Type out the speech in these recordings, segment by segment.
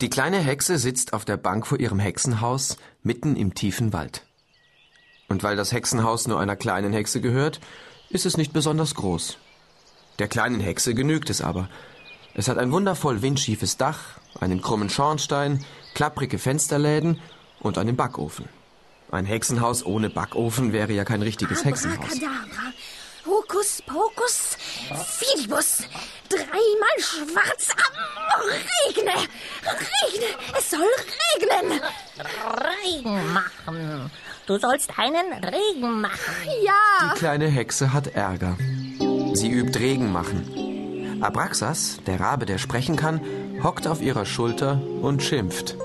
Die kleine Hexe sitzt auf der Bank vor ihrem Hexenhaus mitten im tiefen Wald. Und weil das Hexenhaus nur einer kleinen Hexe gehört, ist es nicht besonders groß. Der kleinen Hexe genügt es aber. Es hat ein wundervoll windschiefes Dach, einen krummen Schornstein, klapprige Fensterläden und einen Backofen. Ein Hexenhaus ohne Backofen wäre ja kein richtiges Hexenhaus. Hokus pokus, Fidibus, dreimal schwarz am Regne, Regne, es soll regnen. Regen machen. Du sollst einen Regen machen. Ja, Die kleine Hexe hat Ärger. Sie übt Regen machen. Abraxas, der Rabe, der sprechen kann, hockt auf ihrer Schulter und schimpft.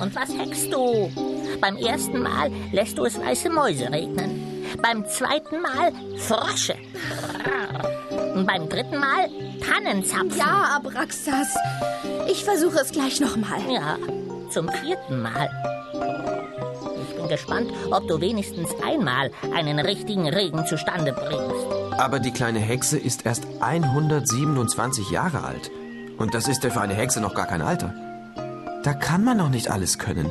Und was heckst du? Beim ersten Mal lässt du es weiße Mäuse regnen. Beim zweiten Mal Frösche. Und beim dritten Mal Tannenzapfen. ja, Abraxas. Ich versuche es gleich nochmal. Ja, zum vierten Mal. Ich bin gespannt, ob du wenigstens einmal einen richtigen Regen zustande bringst. Aber die kleine Hexe ist erst 127 Jahre alt. Und das ist ja für eine Hexe noch gar kein Alter. Da kann man noch nicht alles können.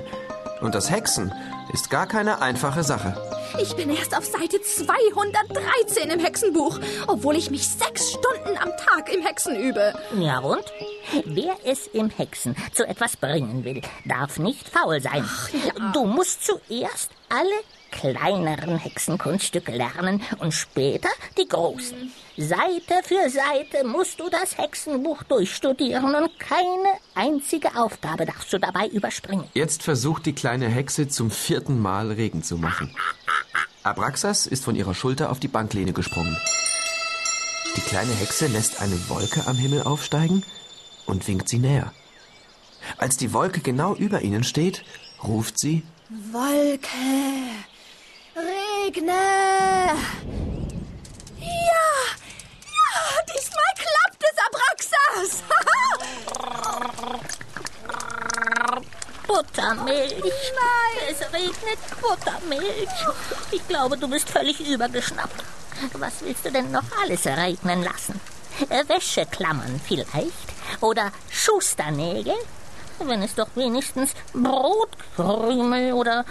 Und das Hexen ist gar keine einfache Sache. Ich bin erst auf Seite 213 im Hexenbuch, obwohl ich mich sechs Stunden am Tag im Hexen übe. Ja und? Wer es im Hexen zu etwas bringen will, darf nicht faul sein. Du musst zuerst alle kleineren Hexenkunststücke lernen und später die großen. Seite für Seite musst du das Hexenbuch durchstudieren und keine einzige Aufgabe darfst du dabei überspringen. Jetzt versucht die kleine Hexe zum vierten Mal Regen zu machen. Abraxas ist von ihrer Schulter auf die Banklehne gesprungen. Die kleine Hexe lässt eine Wolke am Himmel aufsteigen und winkt sie näher. Als die Wolke genau über ihnen steht, ruft sie Wolke, regne. Ja, ja, diesmal klappt es, Abraxas. Buttermilch. Nein. Es regnet Buttermilch. Ich glaube, du bist völlig übergeschnappt. Was willst du denn noch alles regnen lassen? Wäscheklammern vielleicht? Oder Schusternägel? Wenn es doch wenigstens Brotkrümel oder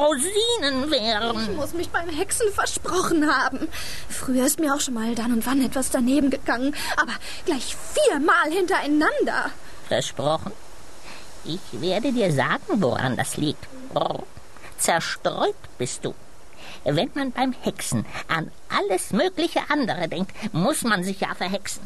Rosinen Ich wären. muss mich beim Hexen versprochen haben. Früher ist mir auch schon mal dann und wann etwas daneben gegangen, aber gleich viermal hintereinander. Versprochen. Ich werde dir sagen, woran das liegt. Zerstreut bist du. Wenn man beim Hexen an alles mögliche andere denkt, muss man sich ja verhexen.